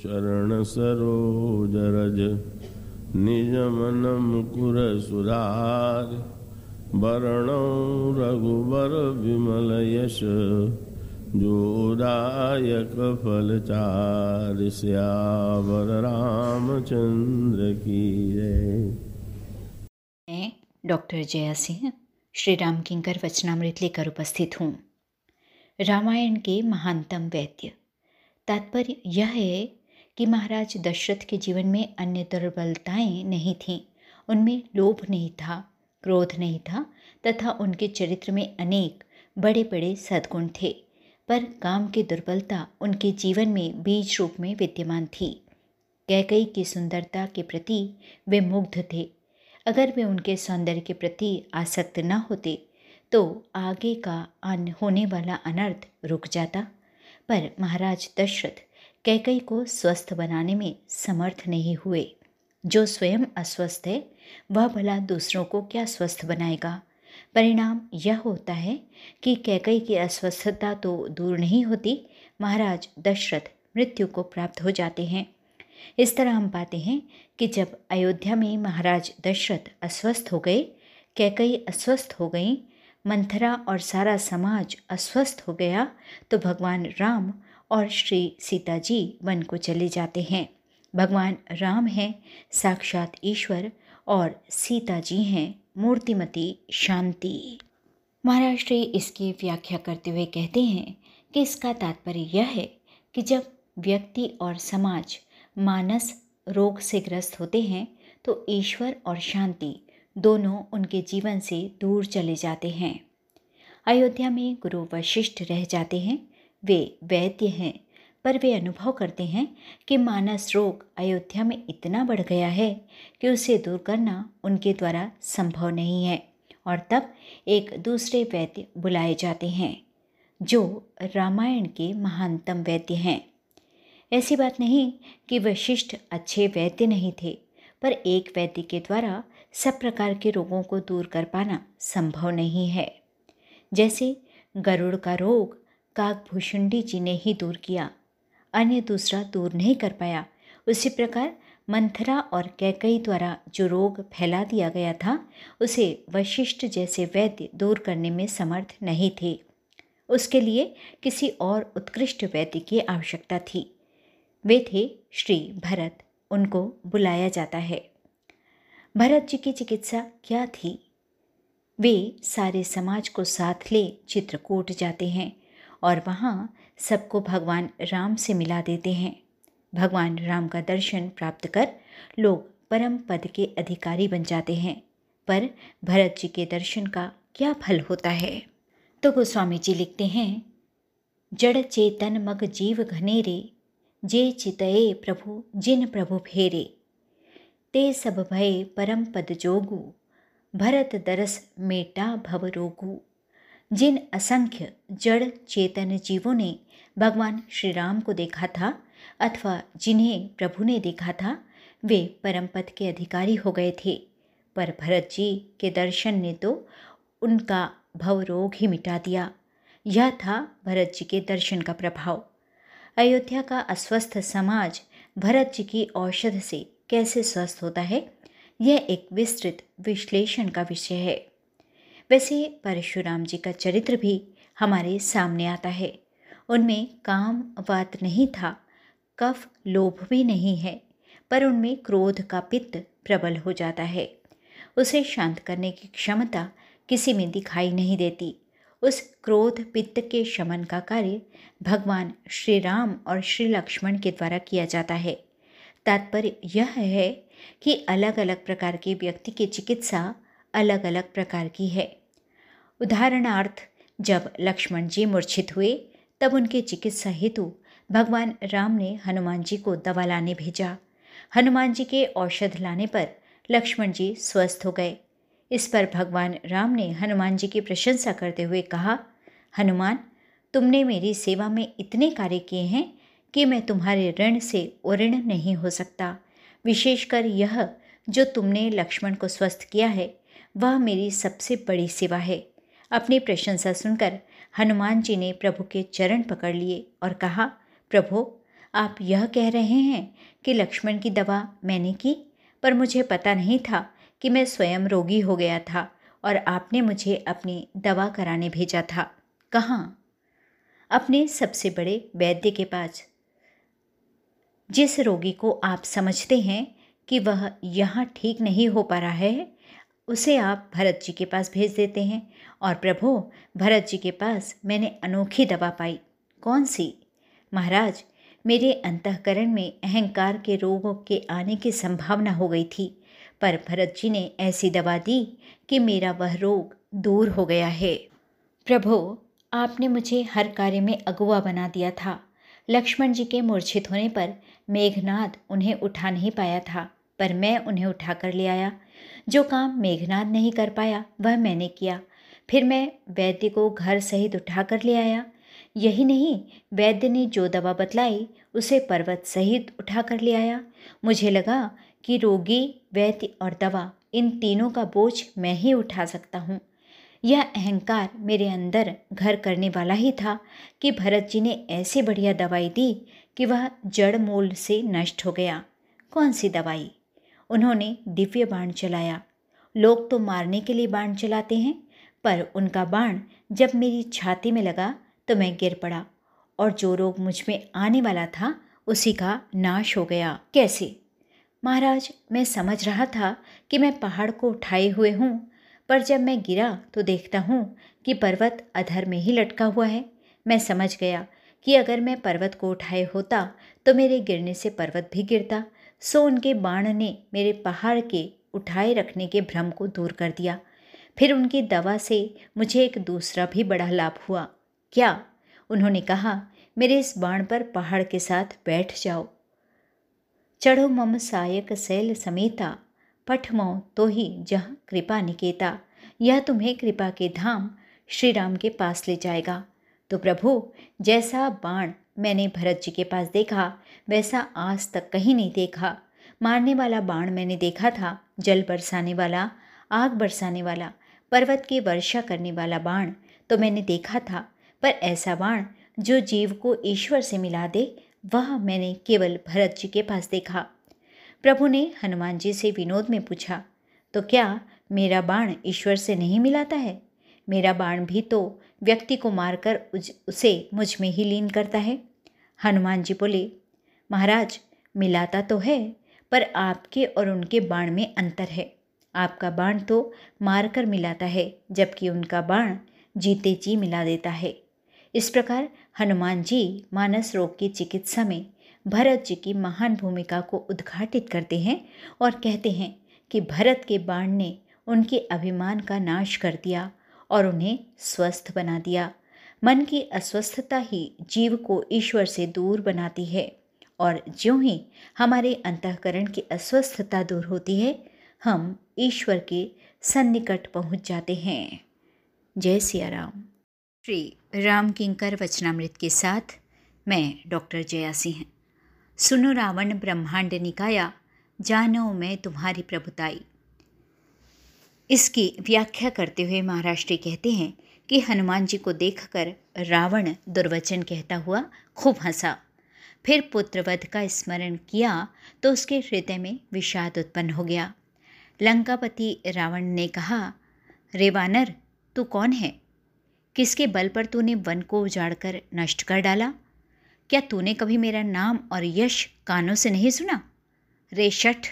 चरण सरोज रज, निज मन मुकुर सुधार। वरणौ रघुबर विमल यश जोदायक फलचार श्यावर रामचंद्र की मैं डॉक्टर जया सिंह, श्री राम किंकर वचनामृत लेकर उपस्थित हूँ। रामायण के महानतम वैद्य। तात्पर्य यह है कि महाराज दशरथ के जीवन में अन्य दुर्बलताएँ नहीं थीं। उनमें लोभ नहीं था, क्रोध नहीं था, तथा उनके चरित्र में अनेक बड़े बड़े सद्गुण थे। पर काम की दुर्बलता उनके जीवन में बीज रूप में विद्यमान थी। कैकई की सुंदरता के प्रति वे मुग्ध थे। अगर वे उनके सौंदर्य के प्रति आसक्त न होते तो आगे का होने वाला अनर्थ रुक जाता। पर महाराज दशरथ कैकई को स्वस्थ बनाने में समर्थ नहीं हुए। जो स्वयं अस्वस्थ है, वह भला दूसरों को क्या स्वस्थ बनाएगा? परिणाम यह होता है कि कैकई की अस्वस्थता तो दूर नहीं होती, महाराज दशरथ मृत्यु को प्राप्त हो जाते हैं। इस तरह हम पाते हैं कि जब अयोध्या में महाराज दशरथ अस्वस्थ हो गए, कैकई अस्वस्थ हो गई, मंथरा और सारा समाज अस्वस्थ हो गया तो भगवान राम और श्री सीता जी वन को चले जाते हैं। भगवान राम हैं, साक्षात ईश्वर और सीता जी हैं, मूर्तिमती शांति। महाराज, श्री इसकी व्याख्या करते हुए कहते हैं कि इसका तात्पर्य यह है कि जब व्यक्ति और समाज मानस रोग से ग्रस्त होते हैं तो ईश्वर और शांति दोनों उनके जीवन से दूर चले जाते हैं। अयोध्या में गुरु वशिष्ठ रह जाते हैं वे वैद्य हैं, पर वे अनुभव करते हैं कि मानस रोग अयोध्या में इतना बढ़ गया है कि उसे दूर करना उनके द्वारा संभव नहीं है और तब एक दूसरे वैद्य बुलाए जाते हैं, जो रामायण के महानतम वैद्य हैं। ऐसी बात नहीं कि वशिष्ठ अच्छे वैद्य नहीं थे, पर एक वैद्य के द्वारा सब प्रकार के रोगों को दूर कर पाना संभव नहीं है। जैसे गरुड़ का रोग काकभूषुंडी जी ने ही दूर किया। अन्य दूसरा दूर नहीं कर पाया। उसी प्रकार मंथरा और कैकई द्वारा जो रोग फैला दिया गया था, उसे वशिष्ठ जैसे वैद्य दूर करने में समर्थ नहीं थे। उसके लिए किसी और उत्कृष्ट वैद्य की आवश्यकता थी। वे थे श्री भरत। उनको बुलाया जाता है। भरत जी की चिकित्सा क्या थी? वे सारे समाज को साथ ले चित्रकूट जाते हैं। और वहाँ सबको भगवान राम से मिला देते हैं। भगवान राम का दर्शन प्राप्त कर लोग परम पद के अधिकारी बन जाते हैं। पर भरत जी के दर्शन का क्या फल होता है? तो गोस्वामी जी लिखते हैं, जड़ चेतन मग जीव घनेरे, जे चितये प्रभु जिन प्रभु फेरे। ते सब भय परम पद जोगु, भरत दरस मेटा भव रोगु। जिन असंख्य जड़ चेतन जीवों ने भगवान श्री राम को देखा था अथवा जिन्हें प्रभु ने देखा था, वे परम पद के अधिकारी हो गए थे। पर भरत जी के दर्शन ने तो उनका भव रोग ही मिटा दिया। यह था भरत जी के दर्शन का प्रभाव। अयोध्या का अस्वस्थ समाज भरत जी की औषध से कैसे स्वस्थ होता है, यह एक विस्तृत विश्लेषण का विषय है। वैसे परशुराम जी का चरित्र भी हमारे सामने आता है। उनमें काम वात नहीं था, कफ लोभ भी नहीं है, पर उनमें क्रोध का पित्त प्रबल हो जाता है। उसे शांत करने की क्षमता किसी में दिखाई नहीं देती। उस क्रोध पित्त के शमन का कार्य भगवान श्री राम और श्री लक्ष्मण के द्वारा किया जाता है। तात्पर्य यह है कि अलग अलग प्रकार के व्यक्ति की चिकित्सा अलग अलग प्रकार की है। उदाहरणार्थ, जब लक्ष्मण जी मूर्छित हुए, तब उनके चिकित्सा हेतु भगवान राम ने हनुमान जी को दवा लाने भेजा। हनुमान जी के औषध लाने पर लक्ष्मण जी स्वस्थ हो गए। इस पर भगवान राम ने हनुमान जी की प्रशंसा करते हुए कहा, हनुमान, तुमने मेरी सेवा में इतने कार्य किए हैं कि मैं तुम्हारे ऋण से उऋण नहीं हो सकता। विशेषकर यह जो तुमने लक्ष्मण को स्वस्थ किया है, वह मेरी सबसे बड़ी सेवा है। अपनी प्रशंसा सुनकर हनुमान जी ने प्रभु के चरण पकड़ लिए और कहा, प्रभु, आप यह कह रहे हैं कि लक्ष्मण की दवा मैंने की, पर मुझे पता नहीं था कि मैं स्वयं रोगी हो गया था और आपने मुझे अपनी दवा कराने भेजा था। कहाँ? अपने सबसे बड़े वैद्य के पास, जिस रोगी को आप समझते हैं कि वह यहाँ ठीक नहीं हो पा रहा है उसे आप भरत जी के पास भेज देते हैं। और प्रभो, भरत जी के पास मैंने अनोखी दवा पाई। कौन सी? महाराज, मेरे अंतकरण में अहंकार के रोगों के आने की संभावना हो गई थी। पर भरत जी ने ऐसी दवा दी कि मेरा वह रोग दूर हो गया है। प्रभो, आपने मुझे हर कार्य में अगुआ बना दिया था। लक्ष्मण जी के मूर्छित होने पर मेघनाद उन्हें उठा नहीं पाया था। पर मैं उन्हें उठा कर ले आया। जो काम मेघनाद नहीं कर पाया, वह मैंने किया। फिर मैं वैद्य को घर सहित उठा कर ले आया। यही नहीं, वैद्य ने जो दवा बतलाई, उसे पर्वत सहित उठा कर ले आया। मुझे लगा कि रोगी, वैद्य और दवा, इन तीनों का बोझ मैं ही उठा सकता हूँ। यह अहंकार मेरे अंदर घर करने वाला ही था कि भरत जी ने ऐसी बढ़िया दवाई दी कि वह जड़ मूल से नष्ट हो गया। कौन सी दवाई? उन्होंने दिव्य बाण चलाया। लोग तो मारने के लिए बाण चलाते हैं, पर उनका बाण जब मेरी छाती में लगा तो मैं गिर पड़ा और जो रोग मुझमें आने वाला था उसी का नाश हो गया। कैसे? महाराज, मैं समझ रहा था कि मैं पहाड़ को उठाए हुए हूँ, पर जब मैं गिरा तो देखता हूँ कि पर्वत अधर में ही लटका हुआ है। मैं समझ गया कि अगर मैं पर्वत को उठाए होता तो मेरे गिरने से पर्वत भी गिरता सो उनके बाण ने मेरे पहाड़ के उठाए रखने के भ्रम को दूर कर दिया। फिर उनकी दवा से मुझे एक दूसरा भी बड़ा लाभ हुआ। क्या? उन्होंने कहा, मेरे इस बाण पर पहाड़ के साथ बैठ जाओ। चढ़ो मम सायक शैल समेता पठमो तो ही जह कृपा निकेता। यह तुम्हें कृपा के धाम श्री राम के पास ले जाएगा। तो प्रभु, जैसा बाण मैंने भरत जी के पास देखा, वैसा आज तक कहीं नहीं देखा। मारने वाला बाण मैंने देखा था, जल बरसाने वाला, आग बरसाने वाला, पर्वत की वर्षा करने वाला बाण तो मैंने देखा था, पर ऐसा बाण जो जीव को ईश्वर से मिला दे, वह मैंने केवल भरत जी के पास देखा। प्रभु ने हनुमान जी से विनोद में पूछा तो क्या मेरा बाण ईश्वर से नहीं मिलाता है? मेरा बाण भी तो व्यक्ति को मारकर उसे मुझमें ही लीन करता है। हनुमान जी बोले, महाराज, मिलाता तो है, पर आपके और उनके बाण में अंतर है। आपका बाण तो मारकर मिलाता है, जबकि उनका बाण जीते जी मिला देता है। इस प्रकार हनुमान जी मानस रोग की चिकित्सा में भरत जी की महान भूमिका को उद्घाटित करते हैं और कहते हैं कि भरत के बाण ने उनके अभिमान का नाश कर दिया और उन्हें स्वस्थ बना दिया। मन की अस्वस्थता ही जीव को ईश्वर से दूर बनाती है। और ज्यों ही हमारे अंतकरण की अस्वस्थता दूर होती है, हम ईश्वर के सन्निकट पहुँच जाते हैं। जय सिया राम श्री राम किंकर वचनामृत के साथ मैं डॉक्टर जया सिंह। सुनो रावण ब्रह्मांड निकाया, जानो मैं तुम्हारी प्रभुताई। इसकी व्याख्या करते हुए महाराष्ट्री कहते हैं कि हनुमान जी को देखकर रावण दुर्वचन कहता हुआ खूब हंसा। फिर पुत्रवध का स्मरण किया तो उसके हृदय में विषाद उत्पन्न हो गया। लंकापति रावण ने कहा, रे वानर, तू कौन है? किसके बल पर तूने वन को उजाड़कर नष्ट कर डाला? क्या तूने कभी मेरा नाम और यश कानों से नहीं सुना? रे शठ,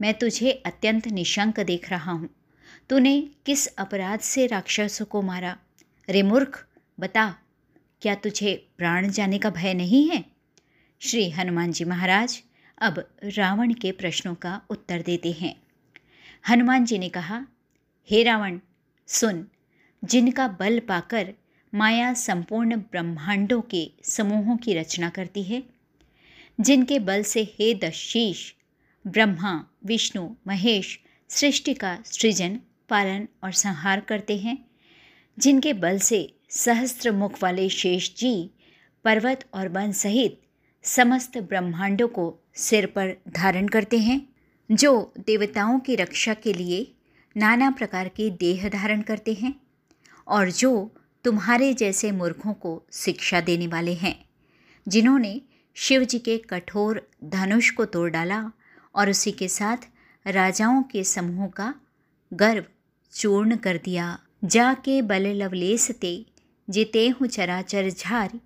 मैं तुझे अत्यंत निशंक देख रहा हूँ। तूने किस अपराध से राक्षसों को मारा? रे मूर्ख, बता, क्या तुझे प्राण जाने का भय नहीं है? श्री हनुमान जी महाराज अब रावण के प्रश्नों का उत्तर देते हैं। हनुमान जी ने कहा, हे रावण, सुन, जिनका बल पाकर माया संपूर्ण ब्रह्मांडों के समूहों की रचना करती है, जिनके बल से हे दशीष, ब्रह्मा, विष्णु, महेश, सृष्टि का सृजन, पालन और संहार करते हैं जिनके बल से सहस्त्र मुख वाले शेष जी पर्वत और वन सहित समस्त ब्रह्मांडों को सिर पर धारण करते हैं, जो देवताओं की रक्षा के लिए नाना प्रकार के देह धारण करते हैं और जो तुम्हारे जैसे मूर्खों को शिक्षा देने वाले हैं, जिन्होंने शिव जी के कठोर धनुष को तोड़ डाला और उसी के साथ राजाओं के समूह का गर्व चूर्ण कर दिया। जाके बल लवलेस ते जिते हूँ चराचर झारी।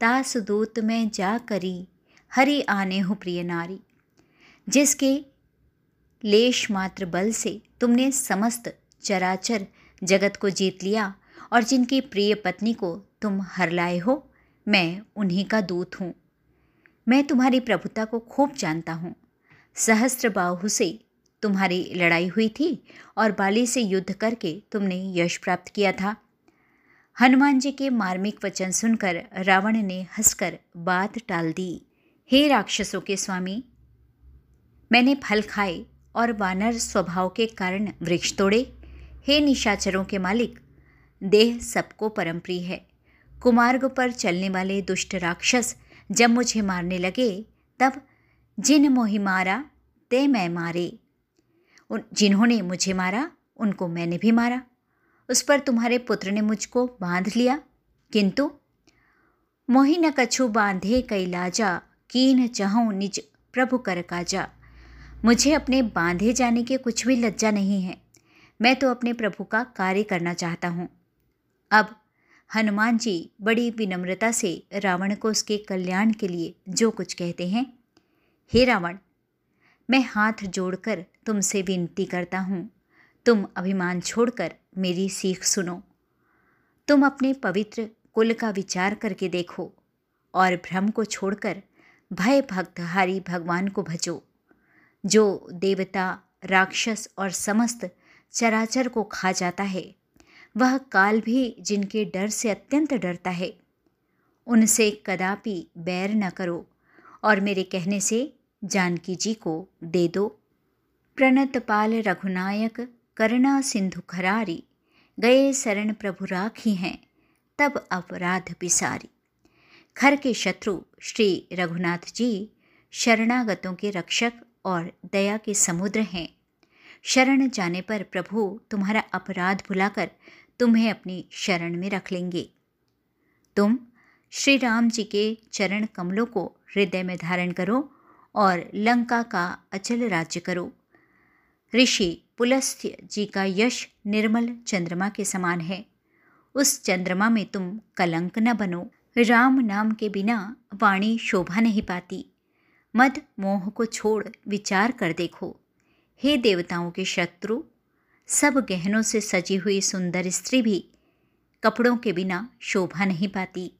तास दूत में जा करी, हरि आने हूँ प्रिय नारी। जिसके लेश मात्र बल से तुमने समस्त चराचर जगत को जीत लिया, और जिनकी प्रिय पत्नी को तुम हर लाए हो, मैं उन्हीं का दूत हूँ। मैं तुम्हारी प्रभुता को खूब जानता हूँ। सहस्त्र बाहु से तुम्हारी लड़ाई हुई थी और बाली से युद्ध करके तुमने यश प्राप्त किया था। हनुमान जी के मार्मिक वचन सुनकर रावण ने हंसकर बात टाल दी। हे राक्षसों के स्वामी, मैंने फल खाए और वानर स्वभाव के कारण वृक्ष तोड़े। हे निशाचरों के मालिक, देह सबको परम प्रिय है। कुमार्ग पर चलने वाले दुष्ट राक्षस जब मुझे मारने लगे, तब जिन मोहि मारा ते मैं मारे। उन, जिन्होंने मुझे मारा, उनको मैंने भी मारा। उस पर तुम्हारे पुत्र ने मुझको बाँध लिया। किंतु मोहि न कछु बांधे कई लाजा, कीन चहूँ निज प्रभु कर काजा। मुझे अपने बांधे जाने के कुछ भी लज्जा नहीं है। मैं तो अपने प्रभु का कार्य करना चाहता हूँ। अब हनुमान जी बड़ी विनम्रता से रावण को उसके कल्याण के लिए जो कुछ कहते हैं, हे रावण मैं हाथ जोड़कर तुमसे विनती करता हूँ। तुम अभिमान छोड़कर मेरी सीख सुनो। तुम अपने पवित्र कुल का विचार करके देखो और भ्रम को छोड़कर भय भक्त हारी भगवान को भजो। जो देवता, राक्षस और समस्त चराचर को खा जाता है, वह काल भी जिनके डर से अत्यंत डरता है, उनसे कदापि बैर न करो और मेरे कहने से जानकी जी को दे दो। प्रणत पाल रघुनायक, करुणा सिंधु खरारी, गए शरण प्रभु राखी हैं, तब अपराध पिसारी। खर के शत्रु श्री रघुनाथ जी, शरणागतों के रक्षक और दया के समुद्र हैं। शरण जाने पर प्रभु तुम्हारा अपराध भुलाकर तुम्हें अपनी शरण में रख लेंगे। तुम श्री राम जी के चरण कमलों को हृदय में धारण करो और लंका का अचल राज्य करो। ऋषि पुलस्त्य जी का यश निर्मल चंद्रमा के समान है। उस चंद्रमा में तुम कलंक न बनो। राम नाम के बिना वाणी शोभा नहीं पाती। मद मोह को छोड़ विचार कर देखो। हे देवताओं के शत्रु, सब गहनों से सजी हुई सुंदर स्त्री भी कपड़ों के बिना शोभा नहीं पाती।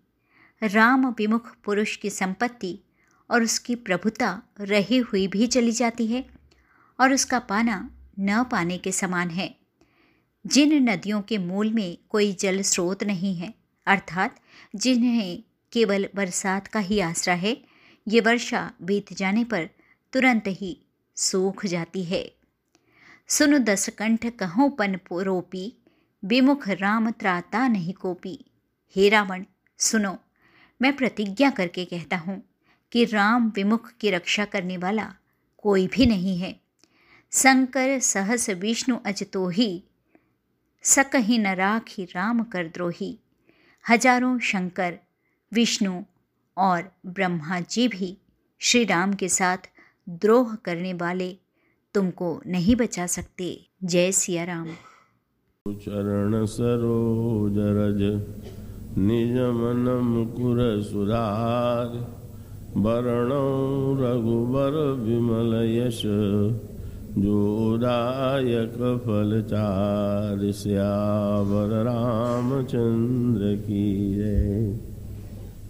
राम विमुख पुरुष की संपत्ति और उसकी प्रभुता रही हुई भी चली जाती है और उसका पाना न पाने के समान है। जिन नदियों के मूल में कोई जल स्रोत नहीं है, अर्थात जिन्हें केवल बरसात का ही आसरा है, ये वर्षा बीत जाने पर तुरंत ही सूख जाती है। सुन दस कंठ कहो पन रोपी, विमुख राम त्राता नहीं कोपी। हे रावण, सुनो, मैं प्रतिज्ञा करके कहता हूँ कि राम विमुख की रक्षा करने वाला कोई भी नहीं है। शंकर, सहस, विष्णु अजतो ही सकही न राखी राम कर द्रोही हज़ारों शंकर, विष्णु और ब्रह्मा जी भी श्री राम के साथ द्रोह करने वाले तुमको नहीं बचा सकते। जय सिया राम। चरण सरोज रज, निज मन मुकुर वरण रघुबर विमल यश जोदायक फल चार श्यावर रामचंद्र की जय।